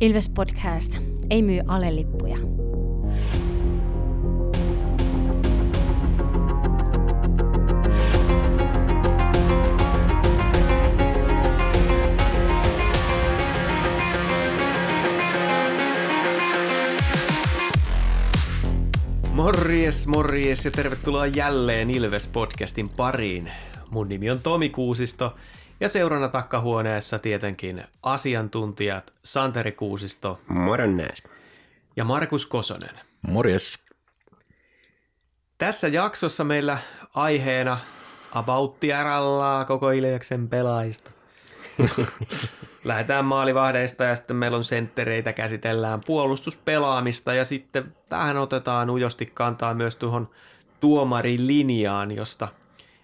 Ilves Podcast ei myy alelippuja. Morjes, morjes ja tervetuloa jälleen Ilves-podcastin pariin. Mun nimi on Tomi Kuusisto ja seurana takkahuoneessa tietenkin asiantuntijat Santeri Kuusisto Moron näis. ja Markus Kosonen. Morjes. Tässä jaksossa meillä aiheena About Tiarallaa koko Ilveksen pelaajista. Lähdetään maalivahdeista ja sitten meillä on senttereitä, käsitellään puolustuspelaamista ja sitten tähän otetaan ujosti kantaa myös tuohon tuomarilinjaan, josta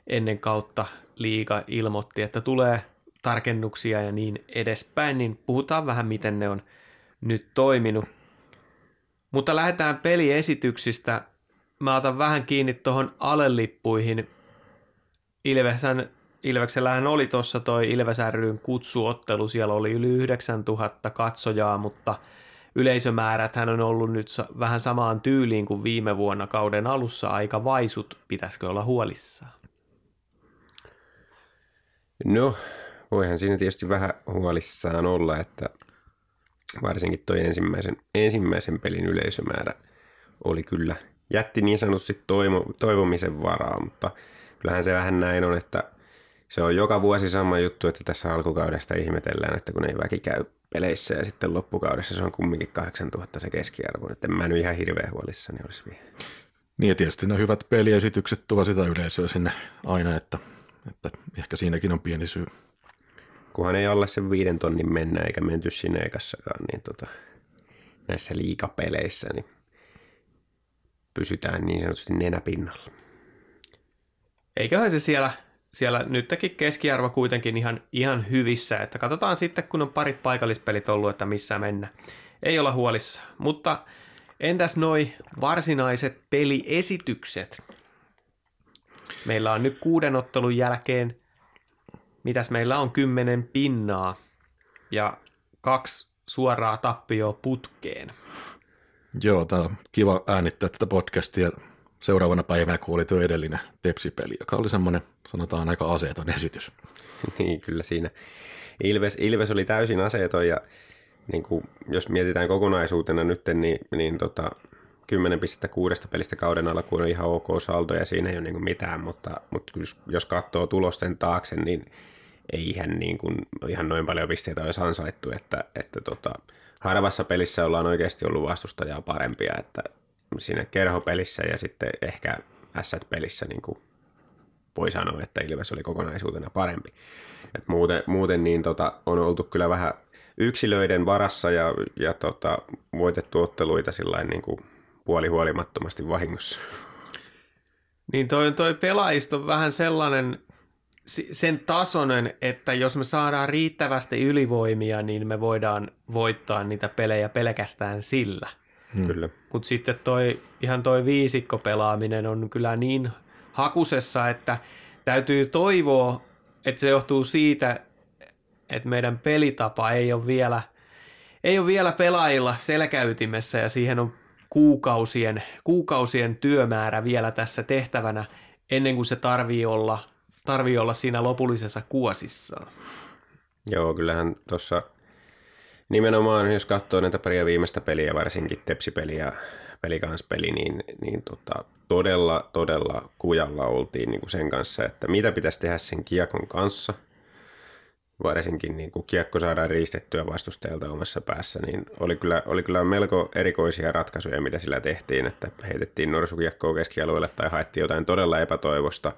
ennen kautta liiga ilmoitti, että tulee tarkennuksia ja niin edespäin, niin puhutaan vähän miten ne on nyt toiminut. Mutta lähdetään peliesityksistä. Mä otan vähän kiinni tuohon alelippuihin. Ilvesän, Ilveksellähän oli tuossa toi Ilves ryn kutsuottelu, siellä oli yli 9000 katsojaa, mutta yleisömäärät hän on ollut nyt vähän samaan tyyliin kuin viime vuonna kauden alussa aika vaisut, pitäisikö olla huolissaan? No, voihan siinä tietysti vähän huolissaan olla, että varsinkin toi ensimmäisen, ensimmäisen pelin yleisömäärä oli kyllä, jätti niin sanotusti toivo, toivomisen varaa, mutta kyllähän se vähän näin on, että se on joka vuosi sama juttu, että tässä alkukaudesta ihmetellään, että kun ei väki käy peleissä ja sitten loppukaudessa se on kumminkin 8000 se keskiarvo, että en mä nyt ihan hirveän huolissani olisi vielä. Niin ja tietysti ne hyvät peliesitykset tuovat sitä yleisöä sinne aina, että, että ehkä siinäkin on pieni syy. kunhan ei alle sen viiden tonnin mennä eikä menty sinne ekassakaan, niin tota, näissä liikapeleissä niin pysytään niin sanotusti nenäpinnalla. Eiköhän se siellä, siellä nytkin keskiarvo kuitenkin ihan, ihan hyvissä, että katsotaan sitten, kun on parit paikallispelit ollut, että missä mennä. Ei olla huolissa, mutta entäs noi varsinaiset peliesitykset? Meillä on nyt kuuden ottelun jälkeen, mitäs meillä on, kymmenen pinnaa ja kaksi suoraa tappioa putkeen. Joo, tää on kiva äänittää tätä podcastia seuraavana päivänä, kun oli tuo edellinen tepsipeli, joka oli semmoinen, sanotaan aika aseeton esitys. niin kyllä siinä. Ilves, Ilves oli täysin aseeton ja niin kuin, jos mietitään kokonaisuutena nyt, niin, niin tota, 10 pistettä kuudesta pelistä kauden alkuun on ihan ok saldo ja siinä ei ole niin mitään, mutta, mutta jos, katsoo tulosten taakse, niin ei ihan, niin kuin, ihan noin paljon pisteitä olisi ansaittu, että, että tota, harvassa pelissä ollaan oikeasti ollut vastustajaa parempia, että siinä kerhopelissä ja sitten ehkä S-pelissä niin voi sanoa, että Ilves oli kokonaisuutena parempi. Et muuten, muuten niin tota, on oltu kyllä vähän yksilöiden varassa ja, ja tota, voitettu otteluita niin kuin puolihuolimattomasti vahingossa. Niin toi, toi pelaajista on vähän sellainen sen tasoinen, että jos me saadaan riittävästi ylivoimia, niin me voidaan voittaa niitä pelejä pelkästään sillä. Hmm. Kyllä. Mutta sitten toi, ihan toi viisikkopelaaminen on kyllä niin hakusessa, että täytyy toivoa, että se johtuu siitä, että meidän pelitapa ei ole vielä, ei ole vielä pelaajilla selkäytimessä ja siihen on kuukausien, kuukausien työmäärä vielä tässä tehtävänä ennen kuin se tarvii olla, tarvii olla siinä lopullisessa kuosissaan. Joo, kyllähän tuossa nimenomaan, jos katsoo näitä paria viimeistä peliä, varsinkin tepsipeliä ja pelikanspeli, niin, niin tota, todella, todella kujalla oltiin niin kuin sen kanssa, että mitä pitäisi tehdä sen kiekon kanssa. Varsinkin niin kuin kiekko saadaan riistettyä vastustajalta omassa päässä, niin oli kyllä, oli kyllä melko erikoisia ratkaisuja, mitä sillä tehtiin, että heitettiin norsukiekkoa keskialueelle tai haettiin jotain todella epätoivosta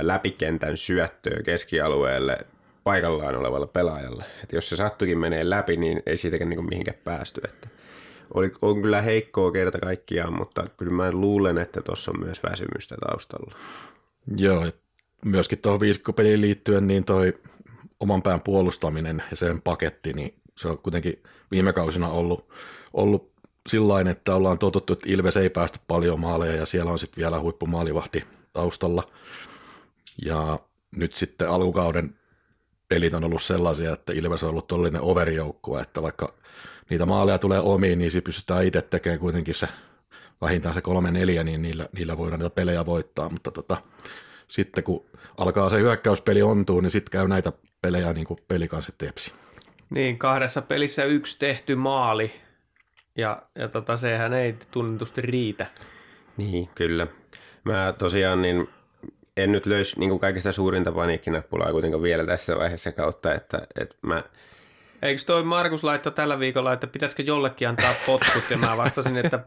läpikentän syöttöä keskialueelle paikallaan olevalle pelaajalle. Et jos se sattukin menee läpi, niin ei siitäkään niin mihinkään päästy. Että oli, on kyllä heikkoa kerta kaikkiaan, mutta kyllä mä luulen, että tuossa on myös väsymystä taustalla. Joo, myöskin tuohon viisikkopeliin liittyen, niin toi oman pään puolustaminen ja sen paketti, niin se on kuitenkin viime kausina ollut, ollut sillä että ollaan totuttu, että Ilves ei päästä paljon maaleja ja siellä on sitten vielä huippumaalivahti taustalla. Ja nyt sitten alkukauden pelit on ollut sellaisia, että Ilves on ollut todellinen overjoukkue, että vaikka niitä maaleja tulee omiin, niin pystytään itse tekemään kuitenkin se vähintään se kolme neljä, niin niillä, niillä voidaan niitä pelejä voittaa, mutta tota, sitten kun alkaa se hyökkäyspeli ontuu, niin sitten käy näitä pelejä niin kuin peli kanssa tepsi. Niin, kahdessa pelissä yksi tehty maali, ja, ja tota, sehän ei tunnetusti riitä. Niin, kyllä. Mä tosiaan niin en nyt löys niin kuin kaikista suurinta paniikkinappulaa kuitenkaan vielä tässä vaiheessa kautta, että, että mä Eikö toi Markus laittaa tällä viikolla, että pitäisikö jollekin antaa potkut, ja mä vastasin, että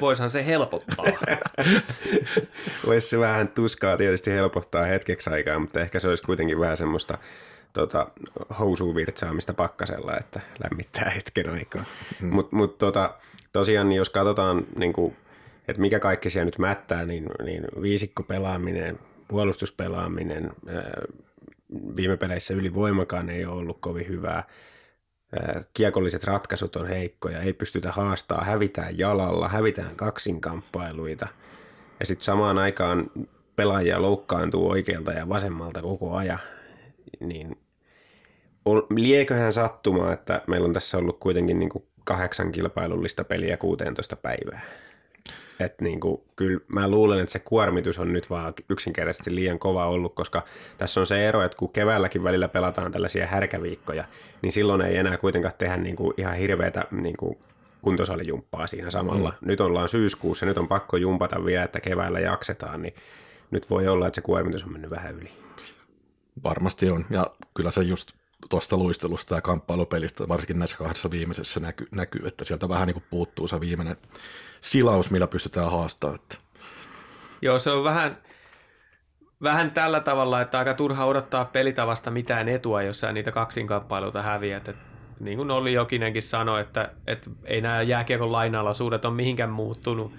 voishan se helpottaa. Voisi se vähän tuskaa tietysti helpottaa hetkeksi aikaa, mutta ehkä se olisi kuitenkin vähän semmoista tota, housuvirtsaamista pakkasella, että lämmittää hetken aikaa. Hmm. Mutta mut, tota, tosiaan, niin jos katsotaan, niin kuin, että mikä kaikki siellä nyt mättää, niin, niin viisikko pelaaminen, puolustuspelaaminen, viime peleissä ylivoimakaan ei ole ollut kovin hyvää kiekolliset ratkaisut on heikkoja, ei pystytä haastaa, hävitään jalalla, hävitään kaksinkamppailuita. Ja sitten samaan aikaan pelaajia loukkaantuu oikealta ja vasemmalta koko ajan. Niin lieköhän sattumaa, että meillä on tässä ollut kuitenkin niin kuin kahdeksan kilpailullista peliä 16 päivää. Et niin kuin, kyllä mä luulen, että se kuormitus on nyt vaan yksinkertaisesti liian kova ollut, koska tässä on se ero, että kun keväälläkin välillä pelataan tällaisia härkäviikkoja, niin silloin ei enää kuitenkaan tehdä niin kuin ihan hirveätä niin kuin kuntosalijumppaa siinä samalla. Mm. Nyt ollaan syyskuussa, nyt on pakko jumpata vielä, että keväällä jaksetaan, niin nyt voi olla, että se kuormitus on mennyt vähän yli. Varmasti on, ja kyllä se just tuosta luistelusta ja kamppailupelistä, varsinkin näissä kahdessa viimeisessä näkyy, näkyy että sieltä vähän niin kuin puuttuu se viimeinen silaus, millä pystytään haastamaan. Että. Joo, se on vähän, vähän tällä tavalla, että aika turha odottaa pelitavasta mitään etua, jos sä niitä kaksinkamppailuita häviät. Et niin kuin Olli Jokinenkin sanoi, että, että ei nämä jääkiekon lainalaisuudet ole mihinkään muuttunut.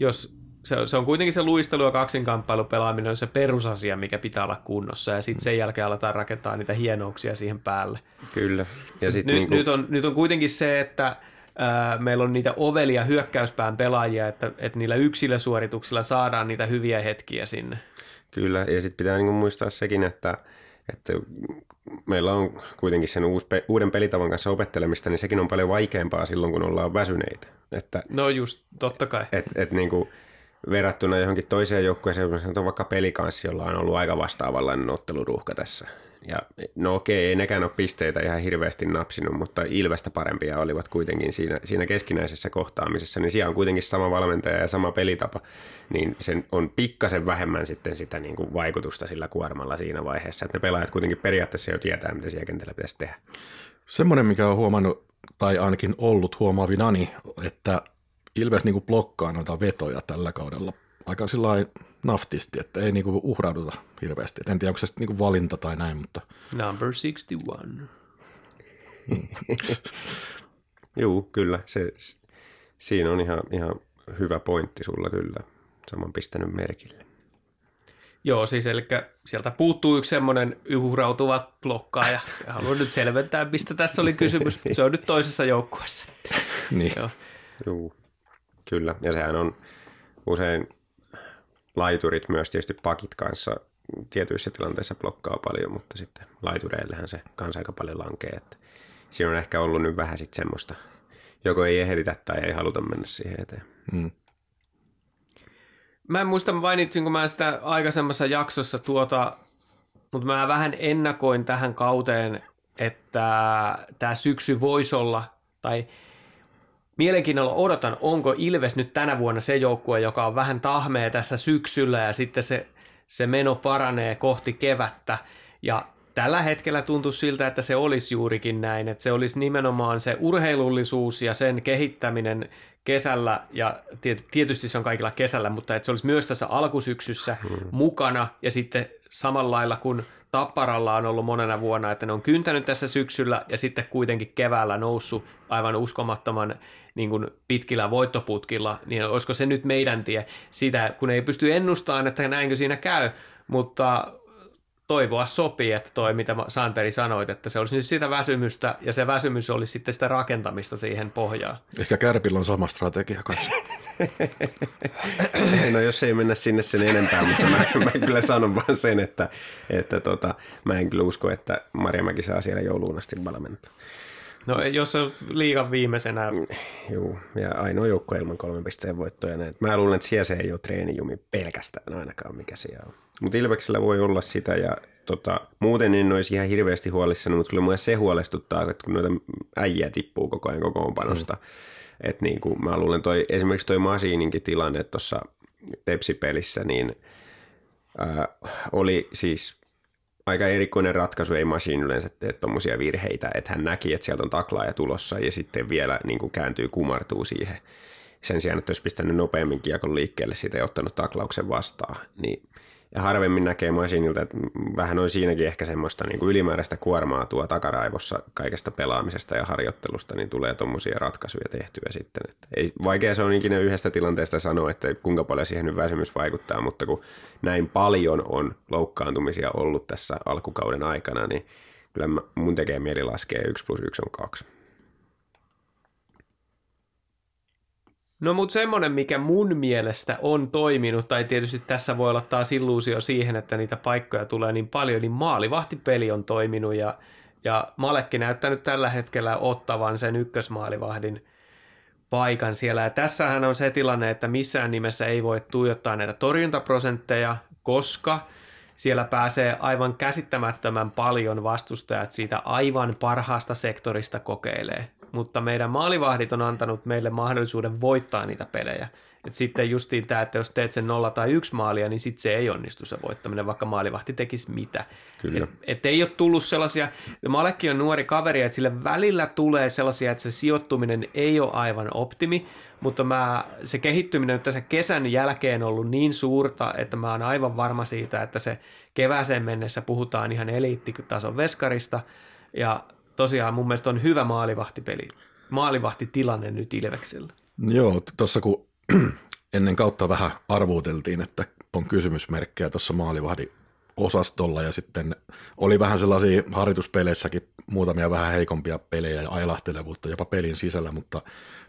Jos se, se on kuitenkin se luistelu ja kaksinkamppailu pelaaminen on se perusasia, mikä pitää olla kunnossa, ja sitten sen jälkeen aletaan rakentaa niitä hienouksia siihen päälle. Kyllä. Ja sit nyt, niinku... nyt, on, nyt on kuitenkin se, että ää, meillä on niitä ovelia hyökkäyspään pelaajia, että, että niillä yksilösuorituksilla saadaan niitä hyviä hetkiä sinne. Kyllä, ja sitten pitää niinku muistaa sekin, että, että meillä on kuitenkin sen uus, uuden pelitavan kanssa opettelemista, niin sekin on paljon vaikeampaa silloin, kun ollaan väsyneitä. Että, no just, totta kai. Et, et niinku, verrattuna johonkin toiseen joukkueeseen, on vaikka pelikanssi, jolla on ollut aika vastaavanlainen otteluruuhka tässä. Ja no okei, ei nekään ole pisteitä ihan hirveästi napsinut, mutta Ilvestä parempia olivat kuitenkin siinä, siinä keskinäisessä kohtaamisessa. Niin siellä on kuitenkin sama valmentaja ja sama pelitapa, niin sen on pikkasen vähemmän sitten sitä niin kuin vaikutusta sillä kuormalla siinä vaiheessa. Että ne pelaajat kuitenkin periaatteessa jo tietää, mitä siellä kentällä pitäisi tehdä. Semmoinen, mikä on huomannut, tai ainakin ollut huomaavinani, että Ilves niin blokkaa noita vetoja tällä kaudella aika sillä naftisti, että ei niinku uhrauduta hirveästi. Et en tiedä, onko se niinku valinta tai näin, mutta... Number 61. Joo, kyllä. Se, siinä on ihan, ihan hyvä pointti sulla kyllä. Saman pistänyt merkille. Joo, siis eli sieltä puuttuu yksi semmoinen uhrautuva blokkaaja. Ja haluan nyt selventää, mistä tässä oli kysymys. Se on nyt toisessa joukkueessa. niin. Joo. Joo. Kyllä, ja sehän on usein laiturit myös tietysti pakit kanssa tietyissä tilanteissa blokkaa paljon, mutta sitten laitureillehän se kanssa aika paljon lankee. Että siinä on ehkä ollut nyt vähän sitten semmoista, joko ei ehditä tai ei haluta mennä siihen eteen. Hmm. Mä en muista, mainitsin, mä sitä aikaisemmassa jaksossa tuota, mutta mä vähän ennakoin tähän kauteen, että tämä syksy voisi olla, tai Mielenkiinnolla odotan, onko Ilves nyt tänä vuonna se joukkue, joka on vähän tahmea tässä syksyllä ja sitten se, se meno paranee kohti kevättä. Ja tällä hetkellä tuntuu siltä, että se olisi juurikin näin, että se olisi nimenomaan se urheilullisuus ja sen kehittäminen kesällä, ja tietysti se on kaikilla kesällä, mutta että se olisi myös tässä alkusyksyssä hmm. mukana, ja sitten samalla lailla kuin Tapparalla on ollut monena vuonna, että ne on kyntänyt tässä syksyllä ja sitten kuitenkin keväällä noussut aivan uskomattoman niin kuin pitkillä voittoputkilla, niin olisiko se nyt meidän tie sitä, kun ei pysty ennustamaan, että näinkö siinä käy, mutta toivoa sopii, että toi, mitä Santeri sanoit, että se olisi nyt sitä väsymystä, ja se väsymys olisi sitten sitä rakentamista siihen pohjaan. Ehkä Kärpillä on sama strategia kanssa. no jos ei mennä sinne sen enempää, mutta mä, mä kyllä sanon vaan sen, että, että tota, mä en kyllä usko, että Marjamäki saa siellä jouluun asti valmentaa. No jos on liigan viimeisenä. Joo, ja ainoa joukko ilman kolmen pisteen voittoja. Mä luulen, että siellä se ei ole treenijumi pelkästään ainakaan, mikä siellä on. Mutta Ilveksellä voi olla sitä, ja tota, muuten en olisi ihan hirveästi huolissani, mutta kyllä mua se huolestuttaa, että kun noita äijä tippuu koko ajan kokoonpanosta. Mm. Että niin kuin mä luulen, toi, esimerkiksi toi Masiininkin tilanne tuossa Tepsi-pelissä, niin ää, oli siis aika erikoinen ratkaisu, ei Machine yleensä tee tuommoisia virheitä, että hän näki, että sieltä on taklaaja tulossa ja sitten vielä niin kuin kääntyy, kumartuu siihen. Sen sijaan, että olisi pistänyt nopeammin kiekon liikkeelle siitä ja ottanut taklauksen vastaan, niin ja harvemmin näkee Masinilta, että vähän on siinäkin ehkä semmoista niin kuin ylimääräistä kuormaa tuo takaraivossa kaikesta pelaamisesta ja harjoittelusta, niin tulee tuommoisia ratkaisuja tehtyä sitten. Että ei, vaikea se on ikinä yhdestä tilanteesta sanoa, että kuinka paljon siihen nyt väsymys vaikuttaa, mutta kun näin paljon on loukkaantumisia ollut tässä alkukauden aikana, niin kyllä mun tekee mieli laskea 1 plus 1 on 2. No mutta semmoinen, mikä mun mielestä on toiminut, tai tietysti tässä voi olla taas illuusio siihen, että niitä paikkoja tulee niin paljon, niin maalivahtipeli on toiminut ja, ja Malekki näyttää nyt tällä hetkellä ottavan sen ykkösmaalivahdin paikan siellä. Ja tässähän on se tilanne, että missään nimessä ei voi tuijottaa näitä torjuntaprosentteja, koska siellä pääsee aivan käsittämättömän paljon vastustajat siitä aivan parhaasta sektorista kokeilee mutta meidän maalivahdit on antanut meille mahdollisuuden voittaa niitä pelejä. Et sitten justiin tämä, että jos teet sen nolla tai yksi maalia, niin sitten se ei onnistu se voittaminen, vaikka maalivahti tekisi mitä. Kyllä. Et, et ei ole tullut sellaisia, Malekki on nuori kaveri, että sille välillä tulee sellaisia, että se sijoittuminen ei ole aivan optimi, mutta mä, se kehittyminen nyt tässä kesän jälkeen on ollut niin suurta, että mä oon aivan varma siitä, että se kevääseen mennessä puhutaan ihan eliittitason veskarista, ja tosiaan mun mielestä on hyvä maalivahtipeli, maalivahtitilanne nyt Ilveksellä. Joo, tuossa kun ennen kautta vähän arvuuteltiin, että on kysymysmerkkejä tuossa maalivahdin osastolla ja sitten oli vähän sellaisia harjoituspeleissäkin muutamia vähän heikompia pelejä ja ailahtelevuutta jopa pelin sisällä, mutta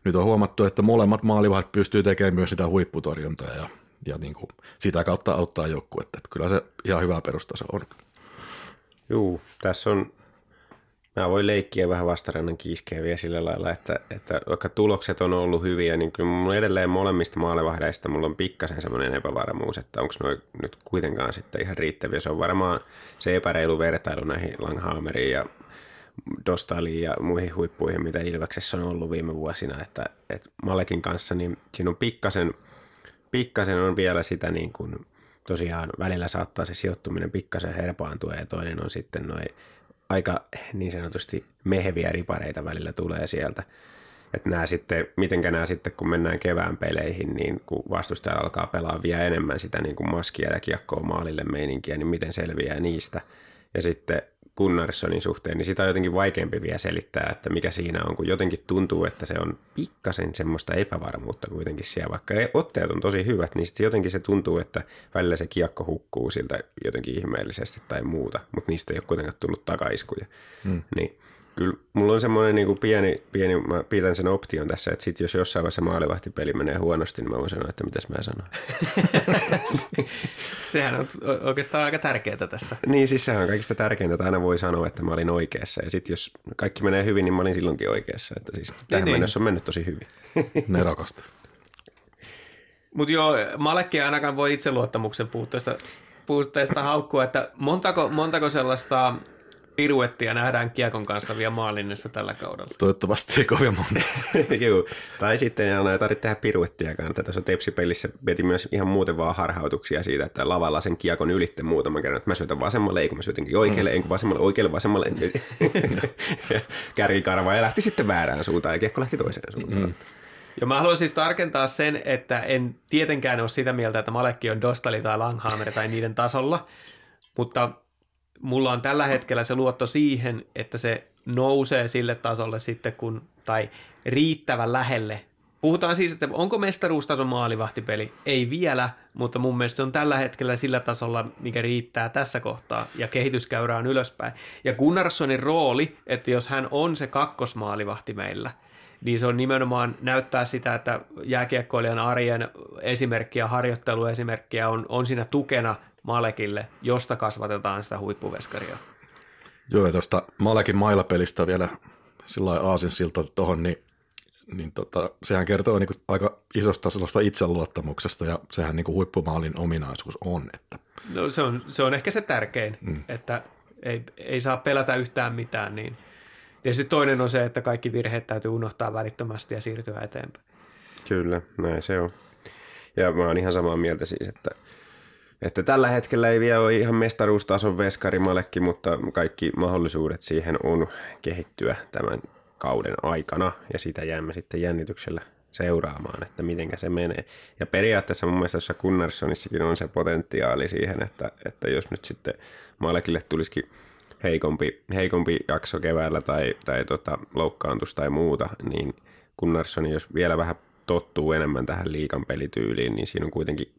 nyt on huomattu, että molemmat maalivahdit pystyy tekemään myös sitä huipputorjuntaa ja, ja niin kuin sitä kautta auttaa joukkuetta. Että kyllä se ihan hyvä se on. Joo, tässä on Mä voin leikkiä vähän vastarannan kiiskeä vielä sillä lailla, että, että vaikka tulokset on ollut hyviä, niin kyllä mulla edelleen molemmista maalevahdeista mulla on pikkasen semmoinen epävarmuus, että onko noin nyt kuitenkaan sitten ihan riittäviä. Se on varmaan se epäreilu vertailu näihin Langhammeriin ja Dostaliin ja muihin huippuihin, mitä Ilveksessä on ollut viime vuosina, että, että Malekin kanssa, niin siinä on pikkasen, pikkasen on vielä sitä niin kuin, tosiaan välillä saattaa se sijoittuminen pikkasen herpaantua ja toinen on sitten noin aika niin sanotusti meheviä ripareita välillä tulee sieltä. Että nämä sitten, mitenkä nämä sitten, kun mennään kevään peleihin, niin kun vastustaja alkaa pelaa vielä enemmän sitä niin kuin maskia ja kiekkoa maalille meininkiä, niin miten selviää niistä. Ja sitten Gunnarssonin suhteen, niin sitä on jotenkin vaikeampi vielä selittää, että mikä siinä on, kun jotenkin tuntuu, että se on pikkasen semmoista epävarmuutta kuitenkin siellä, vaikka otteet on tosi hyvät, niin sitten jotenkin se tuntuu, että välillä se kiekko hukkuu siltä jotenkin ihmeellisesti tai muuta, mutta niistä ei ole kuitenkaan tullut takaiskuja. Hmm. Niin kyllä mulla on semmoinen niin kuin pieni, pieni, mä pidän sen option tässä, että sit jos jossain vaiheessa maalivahtipeli menee huonosti, niin mä voin sanoa, että mitäs mä sanon. sehän on oikeastaan aika tärkeää tässä. Niin, siis sehän on kaikista tärkeintä, että aina voi sanoa, että mä olin oikeassa. Ja sitten jos kaikki menee hyvin, niin mä olin silloinkin oikeassa. Että siis niin, tähän niin, mennessä on mennyt tosi hyvin. Nerokasta. Mutta joo, Malekki ainakaan voi itseluottamuksen puutteesta, puutteesta haukkua, että montako, montako sellaista piruettia nähdään Kiekon kanssa vielä maalinnessa tällä kaudella. Toivottavasti ei kovin monta. Joo, tai sitten ei aina tarvitse tehdä piruettiakaan. Tässä Tepsi-pelissä veti myös ihan muuten vaan harhautuksia siitä, että lavalla sen Kiekon ylitte muutaman kerran, että mä syötän vasemmalle, ei kun mä syötinkin oikealle, mm. kun vasemmalle, oikealle, vasemmalle. Kärkikarva ja lähti sitten väärään suuntaan ja Kiekko lähti toiseen suuntaan. Mm. Ja mä haluan siis tarkentaa sen, että en tietenkään ole sitä mieltä, että Malekki on Dostali tai Langhammer tai niiden tasolla, mutta mulla on tällä hetkellä se luotto siihen, että se nousee sille tasolle sitten, kun, tai riittävän lähelle. Puhutaan siis, että onko mestaruustason maalivahtipeli? Ei vielä, mutta mun mielestä se on tällä hetkellä sillä tasolla, mikä riittää tässä kohtaa, ja kehityskäyrä on ylöspäin. Ja Gunnarssonin rooli, että jos hän on se kakkosmaalivahti meillä, niin se on nimenomaan näyttää sitä, että jääkiekkoilijan arjen esimerkkiä, harjoitteluesimerkkiä on, on siinä tukena Malekille, josta kasvatetaan sitä huippuveskaria. Joo, ja tuosta Malekin mailapelistä vielä sillä aasinsilta tuohon, niin, niin tota, sehän kertoo niin kuin aika isosta sellaista itseluottamuksesta, ja sehän niin kuin huippumaalin ominaisuus on. Että... No, se, on, se on ehkä se tärkein, mm. että ei, ei saa pelätä yhtään mitään, niin tietysti toinen on se, että kaikki virheet täytyy unohtaa välittömästi ja siirtyä eteenpäin. Kyllä, näin se on. Ja mä oon ihan samaa mieltä siis, että, että tällä hetkellä ei vielä ole ihan mestaruustason veskari Malekki, mutta kaikki mahdollisuudet siihen on kehittyä tämän kauden aikana ja sitä jäämme sitten jännityksellä seuraamaan, että miten se menee. Ja periaatteessa mun mielestä tuossa Gunnarsonissakin on se potentiaali siihen, että, että jos nyt sitten Malekille tulisikin heikompi, heikompi jakso keväällä tai, tai tota, loukkaantus tai muuta, niin Gunnarsson, jos vielä vähän tottuu enemmän tähän liikan pelityyliin, niin siinä on kuitenkin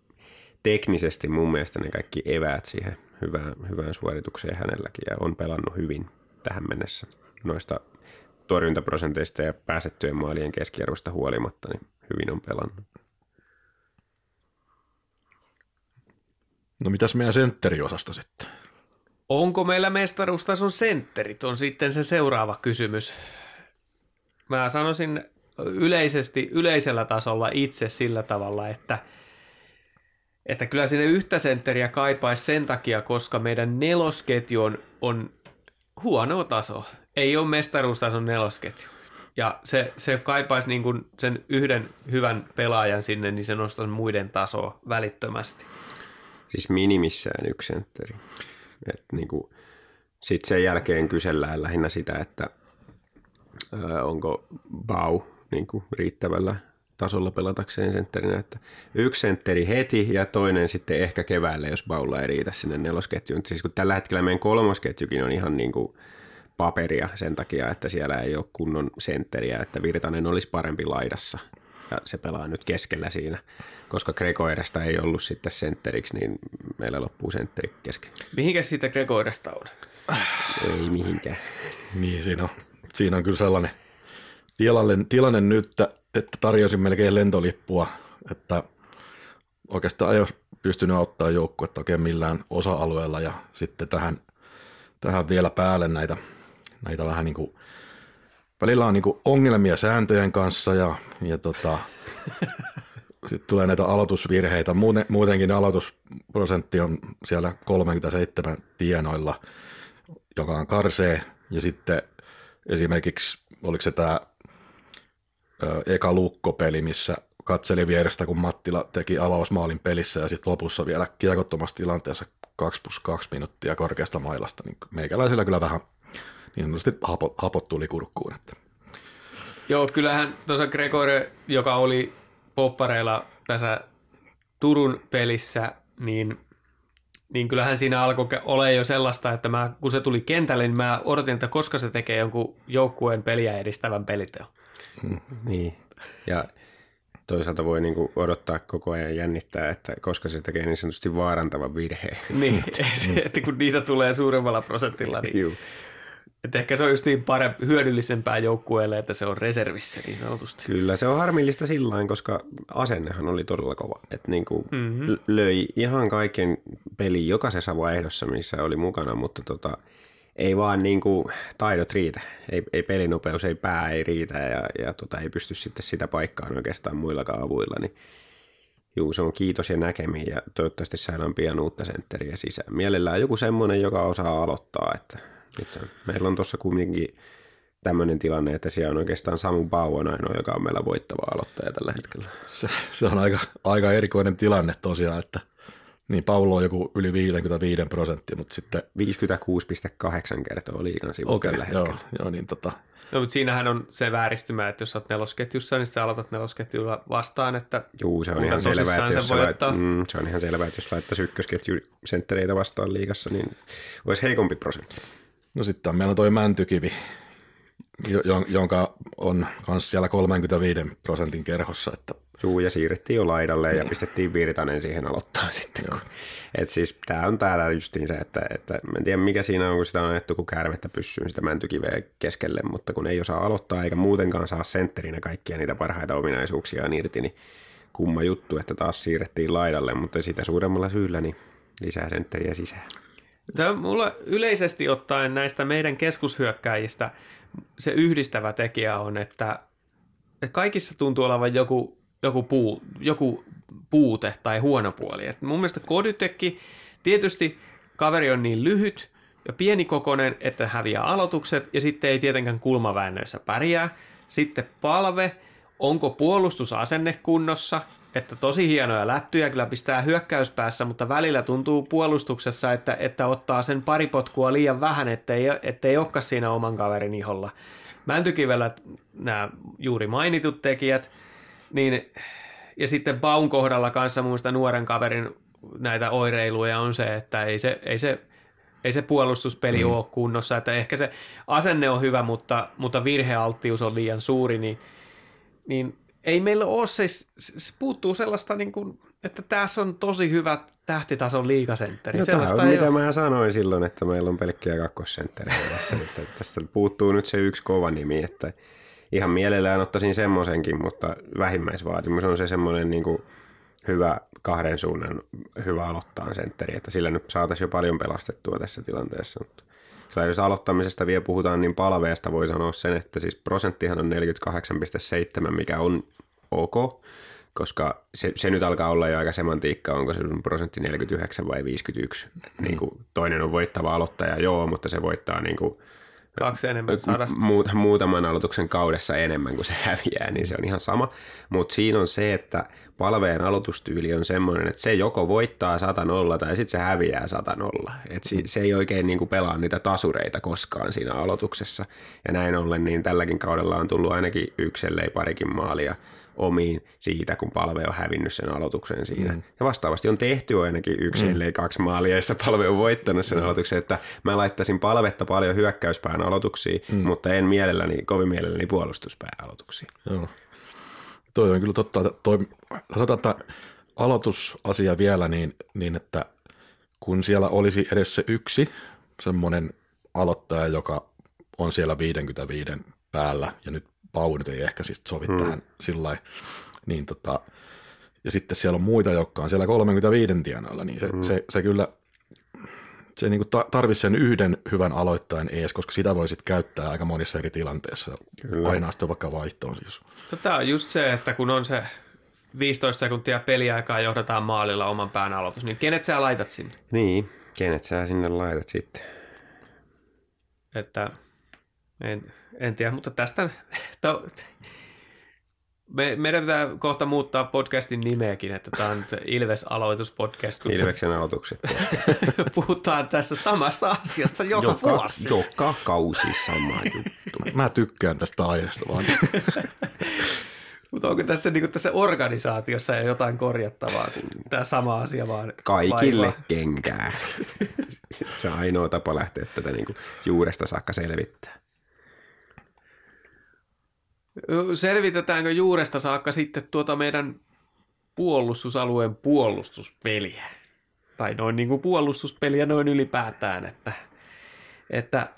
teknisesti mun mielestä ne kaikki eväät siihen hyvään, hyvään suoritukseen hänelläkin ja on pelannut hyvin tähän mennessä noista torjuntaprosenteista ja pääsettyjen maalien keskiarvosta huolimatta, niin hyvin on pelannut. No mitäs meidän sentteriosasto sitten? Onko meillä mestaruustason sentterit, on sitten se seuraava kysymys. Mä sanoisin yleisesti, yleisellä tasolla itse sillä tavalla, että, että kyllä sinne yhtä sentteriä kaipaisi sen takia, koska meidän nelosketju on, on huono taso. Ei ole mestaruustason nelosketju. Ja se, se kaipaisi niin kuin sen yhden hyvän pelaajan sinne, niin se nostaisi muiden tasoa välittömästi. Siis minimissään yksi sentteri. niin sitten sen jälkeen kysellään lähinnä sitä, että onko Bau niin kuin riittävällä tasolla pelatakseen sentterinä, että yksi sentteri heti ja toinen sitten ehkä keväällä, jos Baulla ei riitä sinne nelosketjuun. Siis kun tällä hetkellä meidän kolmosketjukin on ihan niin kuin paperia sen takia, että siellä ei ole kunnon sentteriä, että Virtanen olisi parempi laidassa ja se pelaa nyt keskellä siinä. Koska Gregoiresta ei ollut sitten sentteriksi, niin meillä loppuu sentteri kesken. Mihinkä siitä Gregoiresta on? Ei mihinkään. Niin, siinä on, siinä on kyllä sellainen tilanne, tilanne nyt, että tarjosin melkein lentolippua, että oikeastaan ei olisi pystynyt auttaa joukkuetta oikein millään osa-alueella ja sitten tähän, tähän vielä päälle näitä, näitä vähän niin kuin, välillä on niin kuin ongelmia sääntöjen kanssa ja, ja tota, sitten tulee näitä aloitusvirheitä. Muuten, muutenkin aloitusprosentti on siellä 37 tienoilla, joka on karsee. Ja sitten esimerkiksi, oliko se tämä eka lukkopeli, missä katseli vierestä, kun Mattila teki avausmaalin pelissä ja sitten lopussa vielä kiekottomassa tilanteessa 2 plus 2 minuuttia korkeasta mailasta, niin meikäläisellä kyllä vähän niin sanotusti hapot, hapot tuli kurkkuun. Että. Joo, kyllähän tuossa Gregore, joka oli poppareilla tässä Turun pelissä, niin, niin kyllähän siinä alkoi olla jo sellaista, että mä, kun se tuli kentälle, niin mä odotin, että koska se tekee jonkun joukkueen peliä edistävän peliteon. Mm, niin, ja toisaalta voi niin odottaa koko ajan jännittää, että koska se tekee niin sanotusti vaarantavan virheen. Niin, että kun niitä tulee suuremmalla prosentilla, niin Juu. Että ehkä se on just niin parempi, hyödyllisempää joukkueelle, että se on reservissä niin sanotusti. Kyllä, se on harmillista sillä koska asennehan oli todella kova. Että niin kuin mm-hmm. löi ihan kaiken peli jokaisessa vaihdossa, missä oli mukana, mutta tota, ei vaan niin kuin taidot riitä. Ei, ei pelinopeus, ei pää ei riitä ja, ja tota, ei pysty sitten sitä paikkaan oikeastaan muillakaan avuilla. Niin Juu, se on kiitos ja näkemiin ja toivottavasti saadaan pian uutta sentteriä sisään. Mielellään joku semmoinen, joka osaa aloittaa, että että meillä on tuossa kuitenkin tämmöinen tilanne, että siellä on oikeastaan Samu Bauon ainoa, joka on meillä voittava aloittaja tällä hetkellä. Se, se on aika, aika erikoinen tilanne tosiaan, että niin Paulo on joku yli 55 prosenttia, mutta sitten... 56,8 kertaa liikan sivu okay, tällä hetkellä. Joo, joo niin tota... No, mutta siinähän on se vääristymä, että jos olet nelosketjussa, niin sä aloitat nelosketjulla vastaan, että Juu, se on ihan selvä, että jos lait, mm, se on ihan selvä, että jos laittaisi ykkösketju senttereitä vastaan liigassa, niin olisi heikompi prosentti. No sitten meillä on toi Mäntykivi, jonka on myös siellä 35 prosentin kerhossa, että Juu, ja siirrettiin jo laidalle ja pistettiin Virtanen siihen aloittaa sitten. Kun, et siis tämä on täällä justiin se, että, että mä en tiedä mikä siinä on, kun sitä on ajettu kuin kärvettä pyssyyn sitä mäntykiveä keskelle, mutta kun ei osaa aloittaa eikä muutenkaan saa sentterinä kaikkia niitä parhaita ominaisuuksia irti, niin kumma juttu, että taas siirrettiin laidalle, mutta sitä suuremmalla syyllä niin lisää sentteriä sisään. Tämä mulla yleisesti ottaen näistä meidän keskushyökkäjistä se yhdistävä tekijä on, että, että kaikissa tuntuu olevan joku, joku, puu, joku puute tai huono puoli. Et mun mielestä Kodytekki, tietysti kaveri on niin lyhyt ja pienikokoinen, että häviää aloitukset ja sitten ei tietenkään kulmaväännöissä pärjää. Sitten palve, onko puolustusasenne kunnossa, että tosi hienoja lättyjä kyllä pistää hyökkäyspäässä, mutta välillä tuntuu puolustuksessa, että, että ottaa sen pari potkua liian vähän, ettei, ettei olekaan siinä oman kaverin iholla. Mäntykivellä nämä juuri mainitut tekijät, niin, ja sitten Baun kohdalla kanssa muista nuoren kaverin näitä oireiluja on se, että ei se, ei se, ei se puolustuspeli mm. ole kunnossa, että ehkä se asenne on hyvä, mutta, mutta virhealttius on liian suuri, niin, niin ei meillä ole se, se puuttuu sellaista, niin kuin, että tässä on tosi hyvä tähtitason liikasentteri. No, tämä on mitä ole. mä sanoin silloin, että meillä on pelkkiä kakkosentteriä tässä. että tästä puuttuu nyt se yksi kova nimi, että ihan mielellään ottaisin semmoisenkin, mutta vähimmäisvaatimus on se semmoinen niin kuin hyvä kahden suunnan hyvä aloittaa sentteri, että sillä nyt saataisiin jo paljon pelastettua tässä tilanteessa. Mutta Sillä jos aloittamisesta vielä puhutaan, niin palveesta voi sanoa sen, että siis prosenttihan on 48,7, mikä on ok, koska se, se nyt alkaa olla jo aika semantiikka, onko se prosentti 49 vai 51. Mm. Niin kuin toinen on voittava aloittaja, joo, mutta se voittaa niin kuin Kaksi enemmän sadasta. Mu- muutaman aloituksen kaudessa enemmän kuin se häviää, niin se on ihan sama. Mutta siinä on se, että palveen aloitustyyli on semmoinen, että se joko voittaa 100 nolla tai sitten se häviää 100 nolla. Et se, se ei oikein niinku pelaa niitä tasureita koskaan siinä aloituksessa. Ja näin ollen niin tälläkin kaudella on tullut ainakin yksi, ellei parikin maalia omiin siitä, kun palve on hävinnyt sen aloituksen siinä. Mm. Ja vastaavasti on tehty ainakin yksi, mm. ellei kaksi maalia, jossa palve on voittanut sen mm. aloituksen, että mä laittaisin palvetta paljon hyökkäyspään aloituksiin, mm. mutta en mielelläni, kovin mielelläni puolustuspään aloituksiin. Joo. Toi on kyllä totta. Toi, sanotaan, että aloitusasia vielä niin, niin, että kun siellä olisi edes se yksi semmoinen aloittaja, joka on siellä 55 päällä ja nyt Pau nyt ei ehkä siis sovi hmm. tähän sillä niin tota, ja sitten siellä on muita, jotka on siellä 35 tienoilla, niin se, hmm. se, se kyllä se niin tarvitsisi sen yhden hyvän aloittajan ees, koska sitä voisit käyttää aika monissa eri tilanteissa. Kyllä. Aina sitten vaikka vaihtoon siis. No, tämä on just se, että kun on se 15 sekuntia peliaikaa johdataan maalilla oman pään aloitus, niin kenet sä laitat sinne? Niin, kenet sä sinne laitat sitten? Että en, en tiedä, mutta tästä... To, me, meidän pitää kohta muuttaa podcastin nimeäkin, että tämä on nyt Ilves-aloituspodcast. Ilveksen aloitukset Puhutaan tässä samasta asiasta joka, joka vuosi. Joka kausi sama juttu. Mä tykkään tästä aiheesta vaan. Mutta onko tässä, niin tässä organisaatiossa jotain korjattavaa, kun tämä sama asia vaan Kaikille vaivaa. kenkää. Se on ainoa tapa lähteä tätä niin juuresta saakka selvittää. Selvitetäänkö juuresta saakka sitten tuota meidän puolustusalueen puolustuspeliä? Tai noin niin kuin puolustuspeliä noin ylipäätään, että, että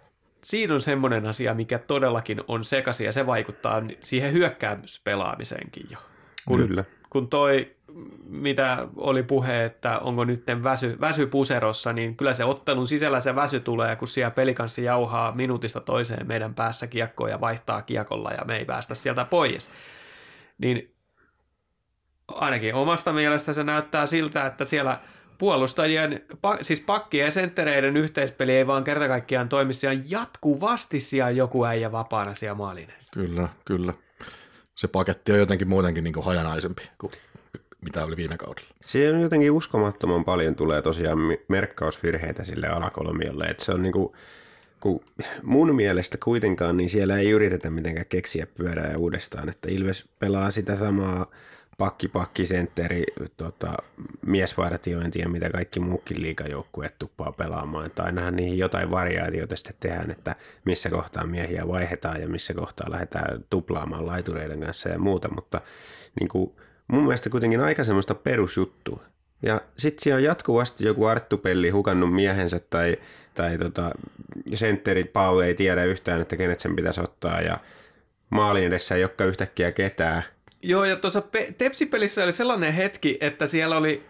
siinä on semmoinen asia, mikä todellakin on sekaisin ja se vaikuttaa siihen hyökkäämyspelaamiseenkin jo. Kun, Kyllä. Kun toi mitä oli puhe, että onko nyt väsy, väsy puserossa, niin kyllä se ottelun sisällä se väsy tulee, kun siellä pelikanssi jauhaa minuutista toiseen meidän päässä kiekkoa ja vaihtaa kiekolla ja me ei päästä sieltä pois. Niin ainakin omasta mielestä se näyttää siltä, että siellä puolustajien, siis pakkien ja senttereiden yhteispeli ei vaan kerta kaikkiaan toimi siellä jatkuvasti siellä joku äijä vapaana siellä maalinen. Kyllä, kyllä. Se paketti on jotenkin muutenkin niin kuin hajanaisempi kuin mitä oli viime kaudella. Se on jotenkin uskomattoman paljon tulee tosiaan merkkausvirheitä sille alakolmiolle, että se on niinku, kun mun mielestä kuitenkaan, niin siellä ei yritetä mitenkään keksiä pyörää uudestaan, että Ilves pelaa sitä samaa pakki, pakki, sentteri, tota, miesvartiointia, mitä kaikki muukin liikajoukkueet tuppaa pelaamaan. Että ainahan niihin jotain variaatioita sitten tehdään, että missä kohtaa miehiä vaihdetaan ja missä kohtaa lähdetään tuplaamaan laitureiden kanssa ja muuta, mutta niin kuin mun mielestä kuitenkin aika semmoista perusjuttua. Ja sitten siellä on jatkuvasti joku Arttupelli hukannut miehensä tai, tai tota, sentterit Pau ei tiedä yhtään, että kenet sen pitäisi ottaa ja maalin edessä ei olekaan yhtäkkiä ketään. Joo, ja tuossa pe- Tepsi-pelissä oli sellainen hetki, että siellä oli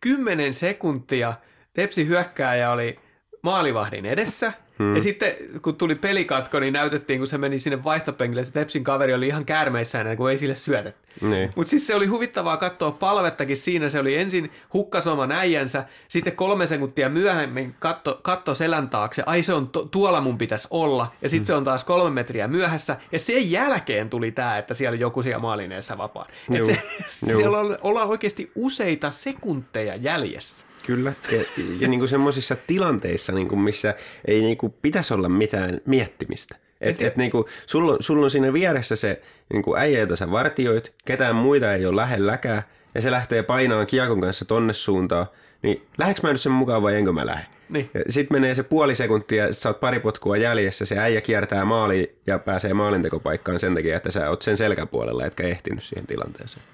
10 sekuntia Tepsi hyökkääjä oli maalivahdin edessä – Hmm. Ja sitten kun tuli pelikatko, niin näytettiin, kun se meni sinne vaihtopenkille, se Tepsin kaveri oli ihan käärmeissään, kun ei sille syötetty. Niin. Mutta siis se oli huvittavaa katsoa palvettakin siinä. Se oli ensin hukkasoman äijänsä, sitten kolme sekuntia myöhemmin katto, katto selän taakse. Ai se on, to, tuolla mun pitäisi olla. Ja sitten hmm. se on taas kolme metriä myöhässä. Ja sen jälkeen tuli tämä, että siellä oli joku siellä maalineessa vapaa. Et se, siellä on, ollaan oikeasti useita sekunteja jäljessä. Kyllä, ja, ja niin kuin semmoisissa tilanteissa, niin kuin missä ei niin kuin pitäisi olla mitään miettimistä. Et, et, niin kuin, sulla, sulla on siinä vieressä se niin kuin äijä, jota sä vartioit, ketään muita ei ole lähelläkään, ja se lähtee painaan kiekon kanssa tonne suuntaan, niin lähdekö mä nyt sen mukaan vai enkö mä lähde? Niin. Sitten menee se puoli sekuntia, sä oot pari potkua jäljessä, se äijä kiertää maali ja pääsee maalintekopaikkaan sen takia, että sä oot sen selkäpuolella, etkä ehtinyt siihen tilanteeseen.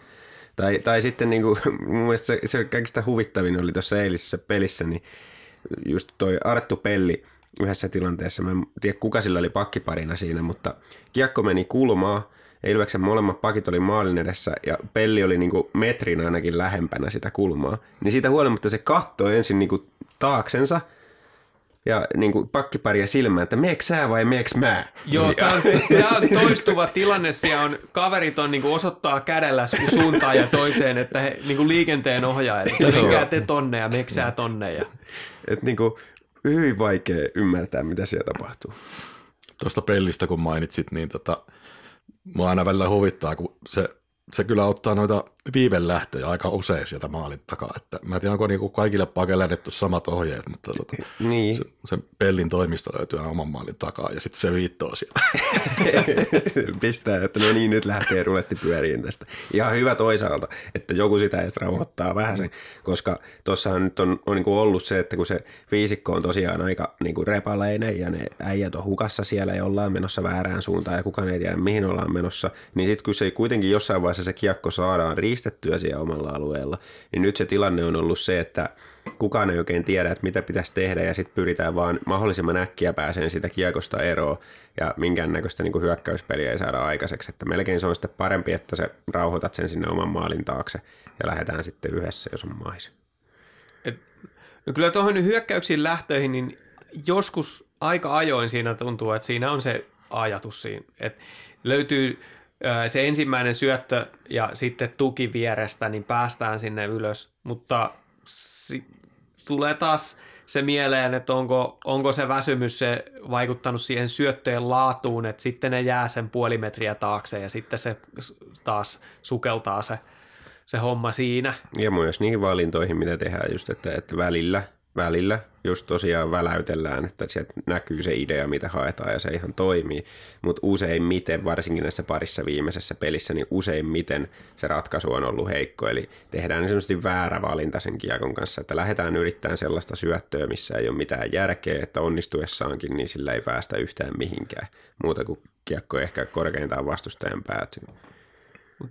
Tai, tai sitten niin kuin, mun mielestä se, se kaikista huvittavin oli tuossa eilisessä pelissä, niin just toi Arttu Pelli yhdessä tilanteessa, mä en tiedä kuka sillä oli pakkiparina siinä, mutta kiekko meni kulmaa, Ilveksen molemmat pakit oli maalin edessä ja Pelli oli niin kuin metrin ainakin lähempänä sitä kulmaa. Niin siitä huolimatta se kattoi ensin niin kuin taaksensa – ja niin kuin pakkiparia silmään, että meeks sä vai meeks mä? Joo, tämä on, on toistuva tilanne. Siellä on, kaverit on niin kuin osoittaa kädellä suuntaan ja toiseen, että he niin kuin liikenteen ohjaajat, että menkää te tonne ja meeks sä tonne. Ja... Et niin kuin, hyvin vaikea ymmärtää, mitä siellä tapahtuu. Tuosta pellistä kun mainitsit, niin tota, mua aina välillä huvittaa, kun se se kyllä ottaa noita viivelähtöjä aika usein sieltä maalin takaa. Että mä en tiedä, onko niinku kaikille pakeille annettu samat ohjeet, mutta tota, niin. se, se, pellin toimisto löytyy aina oman maalin takaa ja sitten se viittoo siellä. Pistää, että no niin, nyt lähtee ruletti pyöriin tästä. Ihan hyvä toisaalta, että joku sitä edes rauhoittaa vähän sen, koska tuossahan nyt on, on niinku ollut se, että kun se viisikko on tosiaan aika niinku repaleinen ja ne äijät on hukassa siellä ja ollaan menossa väärään suuntaan ja kukaan ei tiedä mihin ollaan menossa, niin sitten kun se kuitenkin jossain vaiheessa se kiekko saadaan riistettyä siellä omalla alueella, niin nyt se tilanne on ollut se, että kukaan ei oikein tiedä, että mitä pitäisi tehdä ja sitten pyritään vaan mahdollisimman äkkiä pääseen sitä kiekosta eroon ja minkäännäköistä niin hyökkäyspeliä ei saada aikaiseksi. Että melkein se on sitten parempi, että se rauhoitat sen sinne oman maalin taakse ja lähdetään sitten yhdessä, jos on mais. Et, no kyllä tuohon hyökkäyksiin lähtöihin, niin joskus aika ajoin siinä tuntuu, että siinä on se ajatus siinä, että löytyy se ensimmäinen syöttö ja sitten tuki vierestä, niin päästään sinne ylös, mutta si- tulee taas se mieleen, että onko, onko se väsymys se vaikuttanut siihen syöttöjen laatuun, että sitten ne jää sen puoli metriä taakse ja sitten se taas sukeltaa se, se homma siinä. Ja myös niihin valintoihin, mitä tehdään just, että, että välillä – välillä just tosiaan väläytellään, että sieltä näkyy se idea, mitä haetaan ja se ihan toimii, mutta useimmiten, varsinkin näissä parissa viimeisessä pelissä, niin useimmiten se ratkaisu on ollut heikko, eli tehdään niin väärä valinta sen kiekon kanssa, että lähdetään yrittämään sellaista syöttöä, missä ei ole mitään järkeä, että onnistuessaankin, niin sillä ei päästä yhtään mihinkään, muuta kuin kiekko ehkä korkeintaan vastustajan päätyy.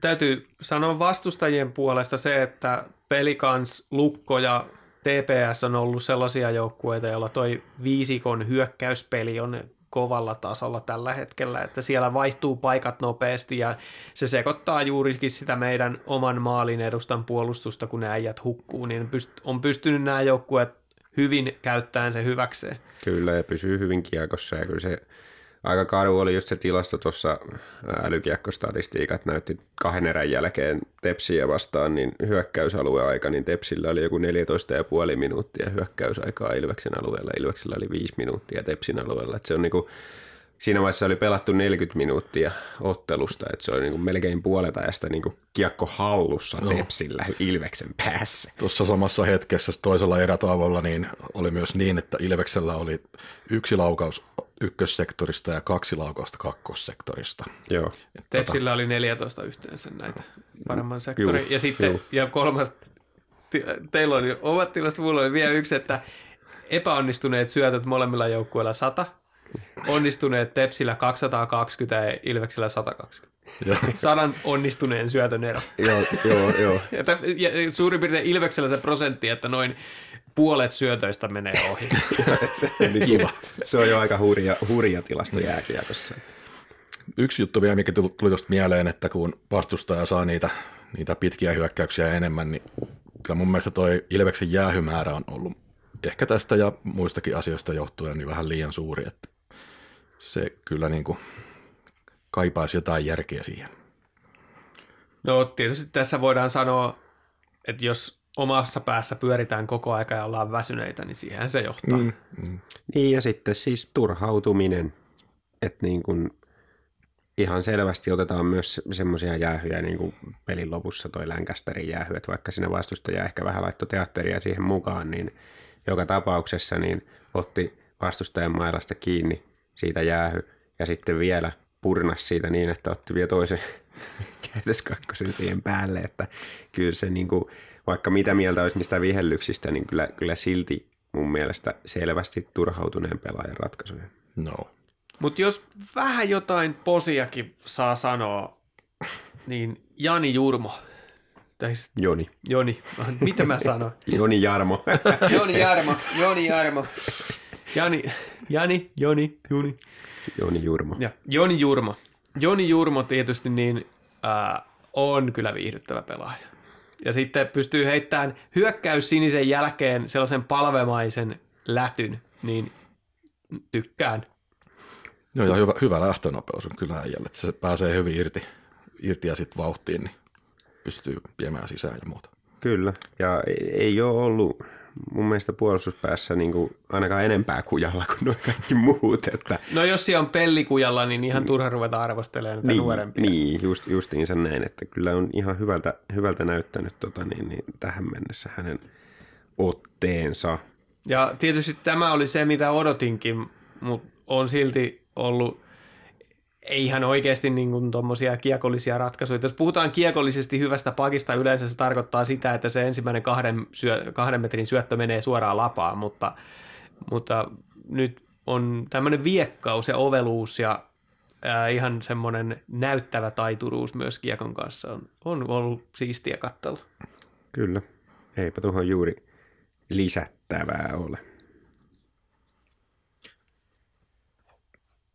Täytyy sanoa vastustajien puolesta se, että pelikans, lukko ja TPS on ollut sellaisia joukkueita, joilla toi viisikon hyökkäyspeli on kovalla tasolla tällä hetkellä, että siellä vaihtuu paikat nopeasti ja se sekoittaa juurikin sitä meidän oman maalin edustan puolustusta, kun ne äijät hukkuu, niin on pystynyt nämä joukkueet hyvin käyttämään se hyväkseen. Kyllä, ja pysyy hyvin kiekossa, ja kyllä se aika karu oli just se tilasto tuossa älykiekkostatistiikat näytti kahden erän jälkeen Tepsiä vastaan, niin hyökkäysalueaika, niin Tepsillä oli joku 14,5 minuuttia hyökkäysaikaa Ilveksen alueella, Ilveksellä oli 5 minuuttia Tepsin alueella, että se on niinku siinä vaiheessa oli pelattu 40 minuuttia ottelusta, että se oli niin kuin melkein puolet ajasta niin kuin kiekko hallussa Joo. Tepsillä Ilveksen päässä. Tuossa samassa hetkessä toisella erätavolla niin oli myös niin, että Ilveksellä oli yksi laukaus ykkössektorista ja kaksi laukausta kakkossektorista. Joo. Tota- Tepsillä tota... oli 14 yhteensä näitä paremman sektorin. Juu, ja sitten ja kolmas, teillä oli omat tilasta, mulla oli vielä yksi, että epäonnistuneet syötöt molemmilla joukkueilla 100, onnistuneet Tepsillä 220 ja Ilveksellä 120. Joo. Sadan onnistuneen syötön ero. joo, joo, joo. Ja, tä- ja suurin piirtein Ilveksellä se prosentti, että noin puolet syötöistä menee ohi. Kiva. Se on jo aika hurja, hurja tilasto jääkiekossa. Yksi juttu vielä, mikä tuli tuli tuosta mieleen, että kun vastustaja saa niitä, niitä pitkiä hyökkäyksiä enemmän, niin kyllä mun mielestä toi Ilveksen jäähymäärä on ollut ehkä tästä ja muistakin asioista johtuen niin vähän liian suuri, että se kyllä niin kuin kaipaisi jotain järkeä siihen. No tietysti tässä voidaan sanoa, että jos omassa päässä pyöritään koko aika ja ollaan väsyneitä, niin siihen se johtaa. Mm. Niin ja sitten siis turhautuminen, että niin kuin ihan selvästi otetaan myös semmoisia jäähyjä niin kuin pelin lopussa toi Lancasterin jäähy, että vaikka sinne vastustaja ehkä vähän laittoi teatteria siihen mukaan, niin joka tapauksessa niin otti vastustajan mailasta kiinni siitä jäähy ja sitten vielä purnas siitä niin, että otti vielä toisen käytöskakkosen siihen päälle, että kyllä se niin kuin, vaikka mitä mieltä olisi niistä vihellyksistä, niin kyllä, kyllä silti mun mielestä selvästi turhautuneen pelaajan ratkaisuja. No. Mutta jos vähän jotain posiakin saa sanoa, niin Jani Jurmo, tai siis Joni. Joni, mitä mä sanon? Joni Jarmo. Joni Jarmo, Joni Jarmo. Jani, Jani, Joni, Juni. Joni Jurmo. Ja Joni Jurmo. Joni Jurmo tietysti niin, äh, on kyllä viihdyttävä pelaaja. Ja sitten pystyy heittämään hyökkäys sinisen jälkeen sellaisen palvemaisen lätyn, niin tykkään. Joo, ja hyvä, hyvä lähtönopeus on kyllä äijälle, että se pääsee hyvin irti, irti ja sitten vauhtiin, niin pystyy viemään sisään ja muuta. Kyllä, ja ei- ei ole ollut mun mielestä puolustuspäässä niin kuin ainakaan enempää kujalla kuin nuo kaikki muut. Että, No jos siellä on pellikujalla, niin ihan turha ruveta arvostelemaan näitä niin, nuorempia. niin just, justiinsa näin, että kyllä on ihan hyvältä, hyvältä näyttänyt tota, niin, niin, tähän mennessä hänen otteensa. Ja tietysti tämä oli se, mitä odotinkin, mutta on silti ollut ei ihan oikeasti niin kuin tommosia kiekollisia ratkaisuja. Jos puhutaan kiekollisesti hyvästä pakista, yleensä se tarkoittaa sitä, että se ensimmäinen kahden, syö, kahden metrin syöttö menee suoraan lapaan, mutta, mutta nyt on tämmöinen viekkaus ja oveluus ja ää, ihan semmoinen näyttävä taituruus myös kiekon kanssa on, on ollut siistiä katsella. Kyllä, eipä tuohon juuri lisättävää ole.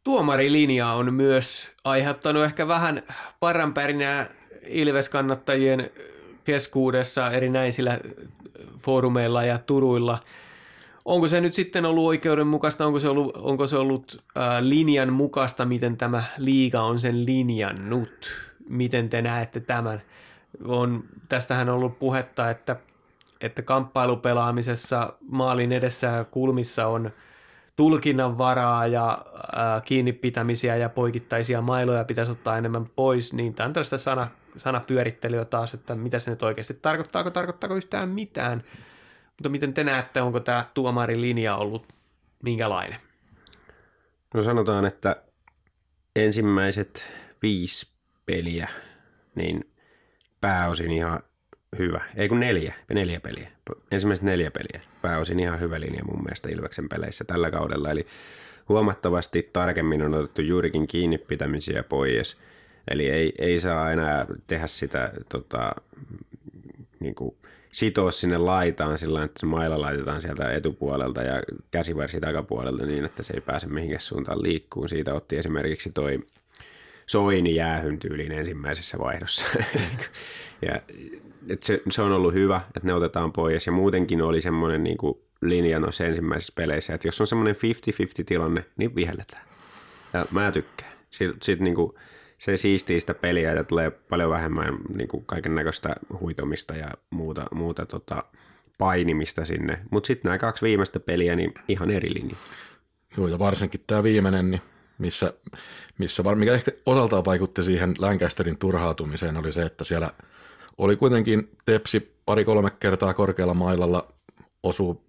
Tuomarilinja on myös aiheuttanut ehkä vähän paranpärinää Ilves-kannattajien keskuudessa erinäisillä foorumeilla ja turuilla. Onko se nyt sitten ollut oikeudenmukaista, onko se ollut, onko se ollut äh, linjan mukaista, miten tämä liiga on sen linjannut? Miten te näette tämän? On, tästähän on ollut puhetta, että, että kamppailupelaamisessa maalin edessä kulmissa on tulkinnan varaa ja ää, kiinni pitämisiä ja poikittaisia mailoja pitäisi ottaa enemmän pois, niin tämä on tällaista sana, sanapyörittelyä taas, että mitä se nyt oikeasti tarkoittaako, tarkoittaako yhtään mitään. Mutta miten te näette, onko tämä tuomarin linja ollut minkälainen? No sanotaan, että ensimmäiset viisi peliä, niin pääosin ihan hyvä. Ei kun neljä, neljä peliä. Ensimmäiset neljä peliä. Pääosin ihan hyvä linja mun mielestä Ilveksen peleissä tällä kaudella. Eli huomattavasti tarkemmin on otettu juurikin kiinni pitämisiä pois. Eli ei, ei saa enää tehdä sitä tota, niin kuin sitoa sinne laitaan sillä että se maila laitetaan sieltä etupuolelta ja käsivarsi takapuolelta niin, että se ei pääse mihinkään suuntaan liikkuun. Siitä otti esimerkiksi toi Soini jäähyn tyyliin ensimmäisessä vaihdossa. ja, et se, se, on ollut hyvä, että ne otetaan pois. Ja muutenkin oli semmoinen niin kuin linja noissa ensimmäisissä peleissä, että jos on semmoinen 50-50 tilanne, niin vihelletään. Ja mä tykkään. Sitten sit niin kuin, se siistii sitä peliä ja tulee paljon vähemmän niin kaiken näköistä huitomista ja muuta, muuta tota, painimista sinne. Mutta sitten nämä kaksi viimeistä peliä, niin ihan eri linja. Joo, ja varsinkin tämä viimeinen, niin missä, missä var, mikä ehkä osaltaan vaikutti siihen Lancasterin turhautumiseen, oli se, että siellä oli kuitenkin tepsi pari-kolme kertaa korkealla mailalla, osuu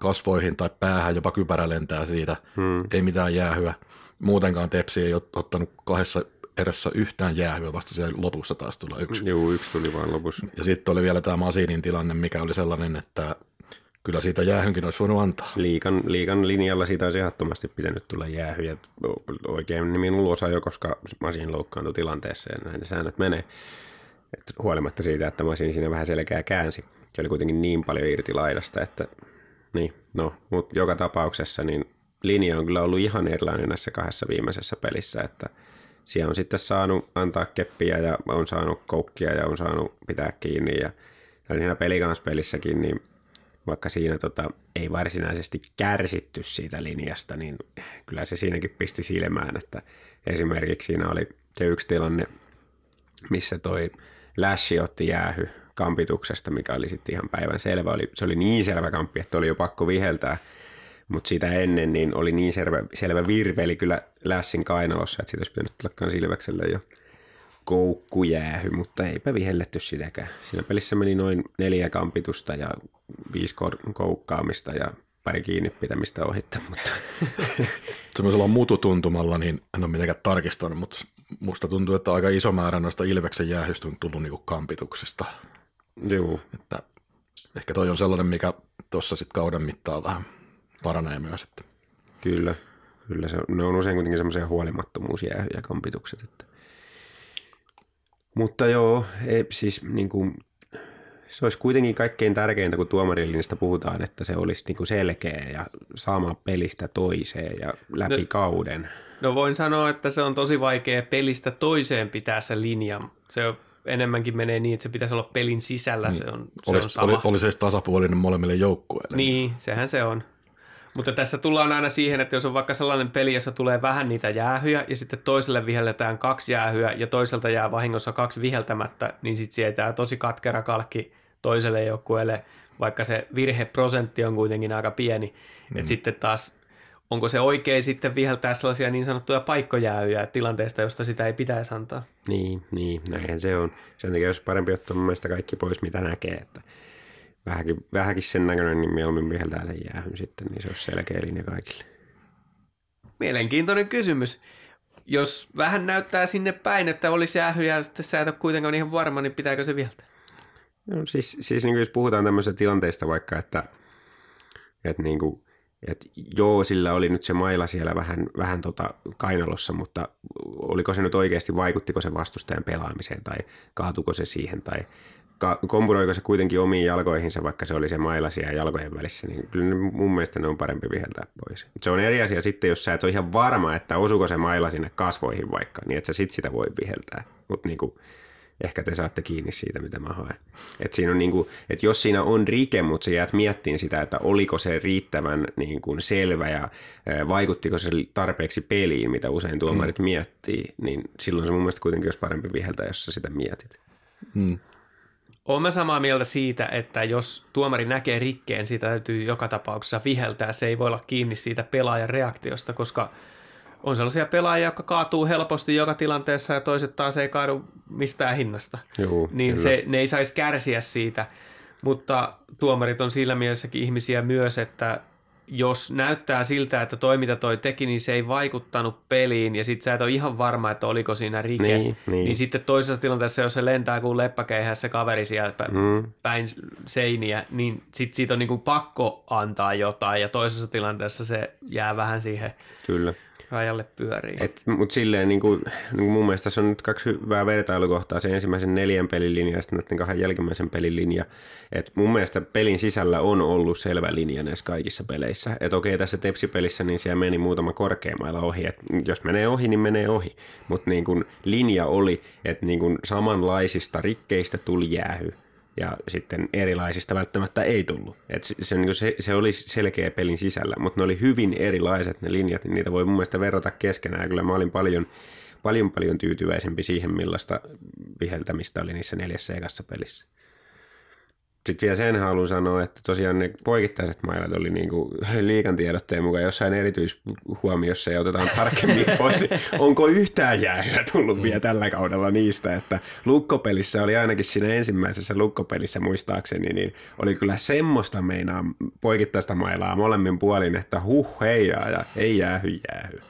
kasvoihin tai päähän, jopa kypärä lentää siitä, hmm. ei mitään jäähyä. Muutenkaan tepsi ei ottanut kahdessa erässä yhtään jäähyä, vasta siellä lopussa taas tulla yksi. Joo, yksi tuli vaan lopussa. Ja sitten oli vielä tämä Masinin tilanne, mikä oli sellainen, että kyllä siitä jäähynkin olisi voinut antaa. Liikan, liikan linjalla siitä olisi ehdottomasti pitänyt tulla jäähy ja oikein niin minulla osa jo, koska Masin loukkaantui tilanteessa ja näin ne säännöt menee. Et huolimatta siitä, että Masin siinä vähän selkeä käänsi. Se oli kuitenkin niin paljon irti laidasta, että niin, no, mutta joka tapauksessa niin linja on kyllä ollut ihan erilainen näissä kahdessa viimeisessä pelissä, että siellä on sitten saanut antaa keppiä ja on saanut koukkia ja on saanut pitää kiinni ja siinä pelikansspelissäkin, niin vaikka siinä tota, ei varsinaisesti kärsitty siitä linjasta, niin kyllä se siinäkin pisti silmään, että esimerkiksi siinä oli se yksi tilanne, missä toi Lashi otti jäähy kampituksesta, mikä oli sitten ihan päivän selvä. Oli, se oli niin selvä kamppi, että oli jo pakko viheltää, mutta sitä ennen niin oli niin selvä, selvä virveli kyllä Lässin kainalossa, että siitä olisi pitänyt tulla Silvekselle jo koukkujäähy, mutta eipä vihelletty sitäkään. Siinä pelissä meni noin neljä kampitusta ja viisi koukkaamista ja pari kiinni pitämistä ohittaa. Mutta. Semmoisella mututuntumalla niin en ole mitenkään tarkistanut, mutta musta tuntuu, että aika iso määrä noista Ilveksen jäähystä on tullut niin kampituksesta. Joo. Että ehkä toi on sellainen, mikä tuossa sitten kauden mittaan vähän paranee myös. Että. Kyllä, kyllä se, ne on usein kuitenkin semmoisia huolimattomuusjäähyjä kampitukset. Että. Mutta joo, ei, siis niin kuin, se olisi kuitenkin kaikkein tärkeintä, kun tuomarilinjasta puhutaan, että se olisi niin kuin selkeä ja sama pelistä toiseen ja läpi no, kauden. No voin sanoa, että se on tosi vaikea pelistä toiseen pitää se linja. Se on, enemmänkin menee niin, että se pitäisi olla pelin sisällä. Niin. Se on, se olisi, on sama. Oli, oli se tasapuolinen molemmille joukkueille. Niin, sehän se on. Mutta tässä tullaan aina siihen, että jos on vaikka sellainen peli, jossa tulee vähän niitä jäähyjä ja sitten toiselle vihelletään kaksi jäähyä ja toiselta jää vahingossa kaksi viheltämättä, niin sitten sietää tosi katkera kalkki toiselle joukkueelle, vaikka se virheprosentti on kuitenkin aika pieni. Mm. Että sitten taas onko se oikein sitten viheltää sellaisia niin sanottuja paikkojäähyjä tilanteesta, josta sitä ei pitäisi antaa? Niin, niin näinhän se on. Sen takia olisi parempi ottaa mun mielestä kaikki pois, mitä näkee. Että vähänkin, vähänkin sen näköinen, niin mieluummin viheltää sen jäähyn sitten, niin se olisi selkeä linja kaikille. Mielenkiintoinen kysymys. Jos vähän näyttää sinne päin, että olisi jäähy ja sitten sä et ole kuitenkaan ihan varma, niin pitääkö se viheltää? No, siis, siis niin kuin jos puhutaan tämmöisestä tilanteesta vaikka, että, että niin kuin, että joo, sillä oli nyt se maila siellä vähän, vähän tota kainalossa, mutta oliko se nyt oikeasti, vaikuttiko se vastustajan pelaamiseen tai kaatuko se siihen tai kompuroiko se kuitenkin omiin jalkoihinsa, vaikka se oli se maila siellä jalkojen välissä, niin kyllä mun mielestä ne on parempi viheltää pois. Se on eri asia sitten, jos sä et ole ihan varma, että osuuko se maila sinne kasvoihin vaikka, niin että sä sit sitä voi viheltää. Mutta niin ehkä te saatte kiinni siitä, mitä mä haen. Et siinä on niin kuin, että jos siinä on rike, mutta sä jäät miettiin sitä, että oliko se riittävän niin kuin selvä ja vaikuttiko se tarpeeksi peliin, mitä usein tuomarit mm. miettii, niin silloin se mun mielestä kuitenkin olisi parempi viheltää, jos sä sitä mietit. Mm. Olen mä samaa mieltä siitä, että jos tuomari näkee rikkeen, siitä täytyy joka tapauksessa viheltää. Se ei voi olla kiinni siitä pelaajan reaktiosta, koska on sellaisia pelaajia, jotka kaatuu helposti joka tilanteessa ja toiset taas ei kaadu mistään hinnasta. Joo, niin se, ne ei saisi kärsiä siitä. Mutta tuomarit on sillä mielessäkin ihmisiä myös, että jos näyttää siltä, että toi mitä toi teki, niin se ei vaikuttanut peliin ja sit sä et ole ihan varma, että oliko siinä rike, niin, niin. niin sitten toisessa tilanteessa, jos se lentää kuin leppäkeihässä kaveri sieltä mm. päin seiniä, niin sit siitä on niinku pakko antaa jotain ja toisessa tilanteessa se jää vähän siihen Kyllä rajalle pyörii. Mutta silleen niin kuin, niin kuin mun mielestä tässä on nyt kaksi hyvää vertailukohtaa, se ensimmäisen neljän pelin linja ja sitten näiden kahden jälkimmäisen pelin linja. Et mun mielestä pelin sisällä on ollut selvä linja näissä kaikissa peleissä. Että okei, tässä tepsipelissä niin siellä meni muutama korkeammalla ohi. Et jos menee ohi, niin menee ohi. Mutta niin linja oli, että niin samanlaisista rikkeistä tuli jäähy ja sitten erilaisista välttämättä ei tullut. Et se, se, niin se, se oli selkeä pelin sisällä, mutta ne oli hyvin erilaiset ne linjat, niin niitä voi mun mielestä verrata keskenään. Kyllä mä olin paljon, paljon, paljon tyytyväisempi siihen, millaista viheltämistä oli niissä neljässä ekassa pelissä. Sitten vielä sen haluan sanoa, että tosiaan ne poikittaiset mailat oli niin kuin liikan tiedotteen mukaan jossain erityishuomiossa ja otetaan tarkemmin pois. Onko yhtään jäähyä tullut vielä tällä kaudella niistä, että lukkopelissä oli ainakin siinä ensimmäisessä lukkopelissä muistaakseni, niin oli kyllä semmoista meinaa poikittaista mailaa molemmin puolin, että huh heijaa ja ei jäähy jäähy.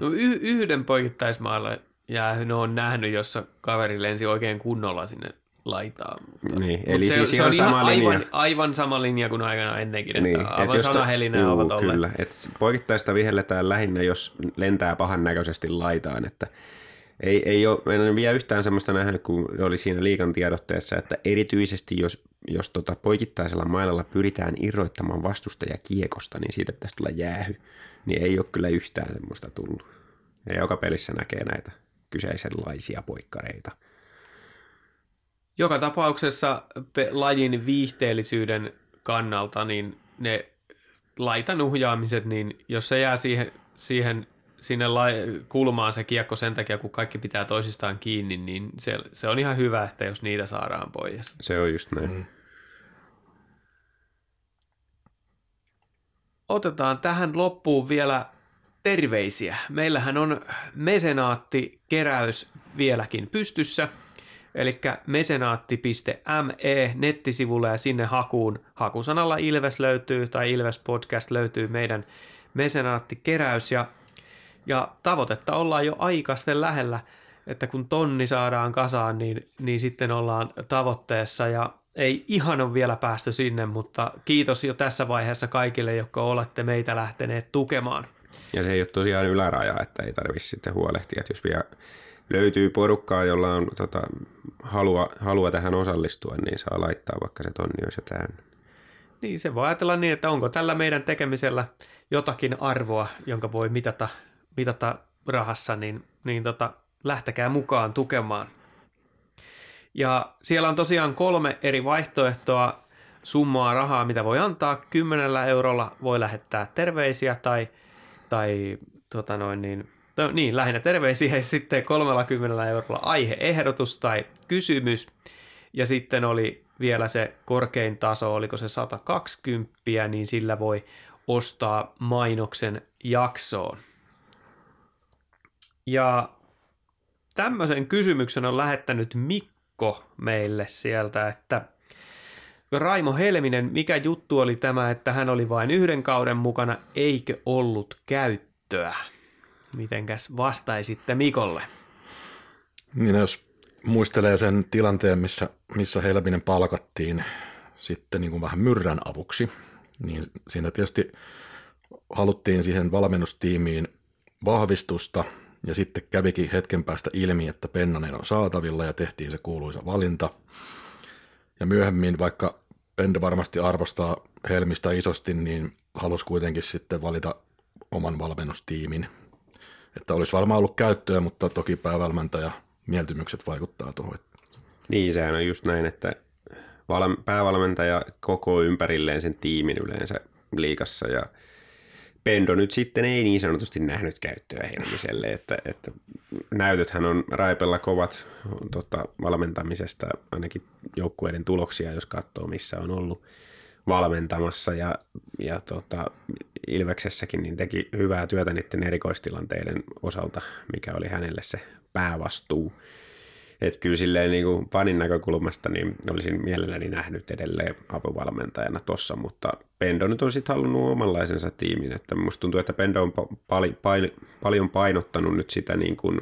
No y- yhden poikittaismailla jäähy ne on nähnyt, jossa kaveri lensi oikein kunnolla sinne laitaa. Mutta, Niin, mutta eli se, siis se ihan on ihan sama linja. aivan, aivan sama linja kuin aikana ennenkin, Niin, että et aivan sanahelinää juu, ovat olleet. Kyllä, että poikittaista vihelletään lähinnä, jos lentää pahan näköisesti laitaan, että ei, ei ole, en ole vielä yhtään semmoista nähnyt, kun oli siinä liikan tiedotteessa, että erityisesti jos, jos tota poikittaisella mailalla pyritään irroittamaan vastustaja kiekosta, niin siitä pitäisi tulla jäähy. Niin ei ole kyllä yhtään semmoista tullut. Ja joka pelissä näkee näitä kyseisenlaisia poikkareita. Joka tapauksessa pe- lajin viihteellisyyden kannalta, niin ne laitan uhjaamiset, niin jos se jää siihen, siihen sinne lai- kulmaan se kiekko sen takia, kun kaikki pitää toisistaan kiinni, niin se, se on ihan hyvä, että jos niitä saadaan pois. Se on just näin. Mm. Otetaan tähän loppuun vielä terveisiä. Meillähän on mesenaatti-keräys vieläkin pystyssä, eli mesenaatti.me nettisivulle ja sinne hakuun. Hakusanalla Ilves löytyy tai Ilves Podcast löytyy meidän mesenaatti-keräys ja, ja tavoitetta ollaan jo aikaisten lähellä, että kun tonni saadaan kasaan, niin, niin sitten ollaan tavoitteessa ja ei ihan ole vielä päästy sinne, mutta kiitos jo tässä vaiheessa kaikille, jotka olette meitä lähteneet tukemaan. Ja se ei ole tosiaan yläraja, että ei tarvitse sitten huolehtia, että jos vielä löytyy porukkaa, jolla on tota, halua, halua tähän osallistua, niin saa laittaa, vaikka se tonni olisi jo täynnä. Niin se voi ajatella niin, että onko tällä meidän tekemisellä jotakin arvoa, jonka voi mitata, mitata rahassa, niin, niin tota, lähtekää mukaan tukemaan. Ja siellä on tosiaan kolme eri vaihtoehtoa summaa rahaa, mitä voi antaa. Kymmenellä eurolla voi lähettää terveisiä tai, tai tota noin niin, no niin, lähinnä terveisiä ja sitten 30 eurolla aiheehdotus tai kysymys. Ja sitten oli vielä se korkein taso, oliko se 120, niin sillä voi ostaa mainoksen jaksoon. Ja tämmöisen kysymyksen on lähettänyt Mikko meille sieltä, että Raimo Helminen, mikä juttu oli tämä, että hän oli vain yhden kauden mukana, eikö ollut käyttöä? Mitenkäs vastaisitte Mikolle? Niin jos muistelee sen tilanteen, missä, missä Helminen palkattiin sitten niin kuin vähän myrrän avuksi, niin siinä tietysti haluttiin siihen valmennustiimiin vahvistusta, ja sitten kävikin hetken päästä ilmi, että Pennanen on saatavilla, ja tehtiin se kuuluisa valinta. Ja myöhemmin, vaikka Pendo varmasti arvostaa Helmistä isosti, niin halusi kuitenkin sitten valita oman valmennustiimin. Että olisi varmaan ollut käyttöä, mutta toki päävalmentaja mieltymykset vaikuttaa tuohon. Niin, sehän on just näin, että val- päävalmentaja koko ympärilleen sen tiimin yleensä liikassa ja Pendo nyt sitten ei niin sanotusti nähnyt käyttöä Helmiselle, että, että näytöthän on Raipella kovat tota, valmentamisesta, ainakin joukkueiden tuloksia, jos katsoo missä on ollut valmentamassa ja, ja tota, Ilveksessäkin niin teki hyvää työtä niiden erikoistilanteiden osalta, mikä oli hänelle se päävastuu. Että kyllä silleen niin kuin panin näkökulmasta niin olisin mielelläni nähnyt edelleen apuvalmentajana tossa, mutta Pendo nyt on sitten halunnut omanlaisensa tiimin, että musta tuntuu, että Pendo on pal- pal- paljon painottanut nyt sitä niin kuin,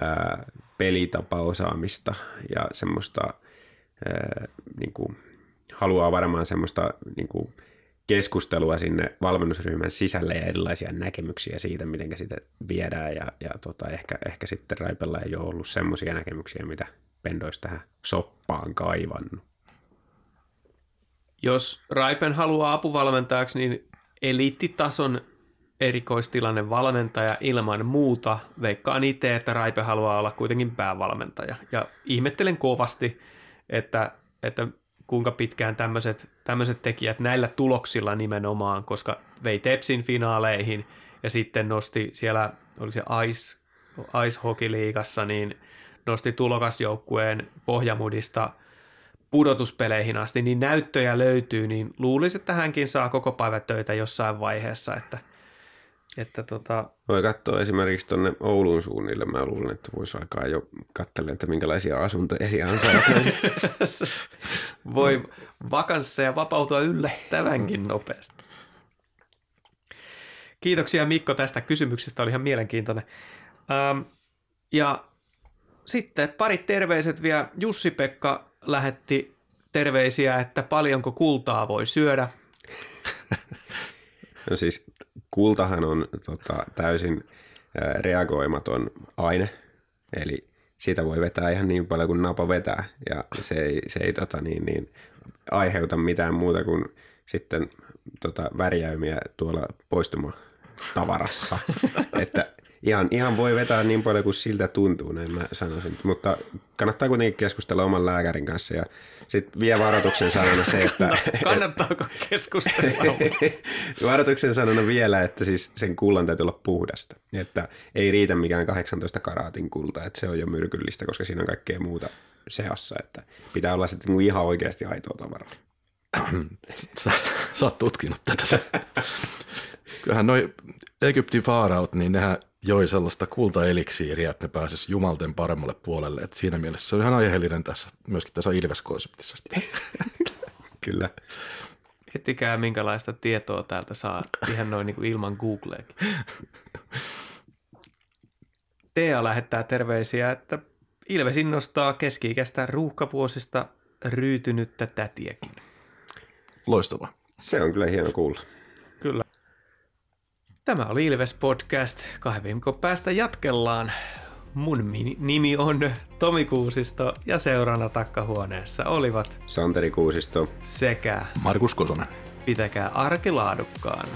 ää, pelitapaosaamista ja semmoista ää, niin kuin, haluaa varmaan semmoista niin kuin, keskustelua sinne valmennusryhmän sisälle ja erilaisia näkemyksiä siitä, miten sitä viedään ja, ja tota, ehkä, ehkä sitten Raipella ei ole ollut semmoisia näkemyksiä, mitä Pendo olisi tähän soppaan kaivannut. Jos Raipen haluaa apuvalmentajaksi, niin eliittitason erikoistilanne valmentaja ilman muuta. Veikkaan itse, että Raipe haluaa olla kuitenkin päävalmentaja. Ja ihmettelen kovasti, että, että kuinka pitkään tämmöiset, tämmöiset tekijät näillä tuloksilla nimenomaan, koska vei Tepsin finaaleihin ja sitten nosti siellä, oli se Ice, Ice Hockey-liigassa, niin nosti tulokasjoukkueen pohjamudista pudotuspeleihin asti, niin näyttöjä löytyy, niin luulisi, että hänkin saa koko päivä töitä jossain vaiheessa, että, että tota... Voi katsoa esimerkiksi tuonne Oulun suunnille, mä luulen, että voisi alkaa jo katsella, että minkälaisia asuntoja siellä on Voi vakansseja vapautua yllättävänkin nopeasti. Kiitoksia Mikko tästä kysymyksestä, oli ihan mielenkiintoinen. Ähm, ja sitten pari terveiset vielä. Jussi-Pekka lähetti terveisiä, että paljonko kultaa voi syödä. No siis kultahan on tota, täysin reagoimaton aine, eli siitä voi vetää ihan niin paljon kuin napa vetää, ja se ei, se ei tota, niin, niin, aiheuta mitään muuta kuin sitten tota, värjäymiä tuolla poistuma-tavarassa. että ihan, ihan voi vetää niin paljon kuin siltä tuntuu, näin mä sanoisin. Mutta kannattaa kuitenkin keskustella oman lääkärin kanssa ja sitten vielä varoituksen sanona se, että... Kannattaako keskustella? varoituksen sanona vielä, että siis sen kullan täytyy olla puhdasta. Että ei riitä mikään 18 karaatin kulta, että se on jo myrkyllistä, koska siinä on kaikkea muuta seassa. Että pitää olla sitten niinku ihan oikeasti aitoa tavaraa. Sä, sä oot tutkinut tätä. Kyllähän noi Egyptin faaraut, niin nehän joi sellaista kultaeliksiiriä, että ne pääsis jumalten paremmalle puolelle. Et siinä mielessä se on ihan aiheellinen tässä, myöskin tässä Ilves-konseptissa. Kyllä. Ettikää minkälaista tietoa täältä saa ihan noin niin kuin ilman Googleakin. Tea lähettää terveisiä, että Ilves innostaa keski-ikäistä ruuhkavuosista ryytynyttä tätiäkin. Loistava. Se on kyllä hieno kuulla. Kyllä. Tämä oli Ilves Podcast. Kahden viikon päästä jatkellaan. Mun mi- nimi on Tomi Kuusisto ja seurana takkahuoneessa olivat Santeri Kuusisto. sekä Markus Kosonen. pitäkää arki laadukkaana.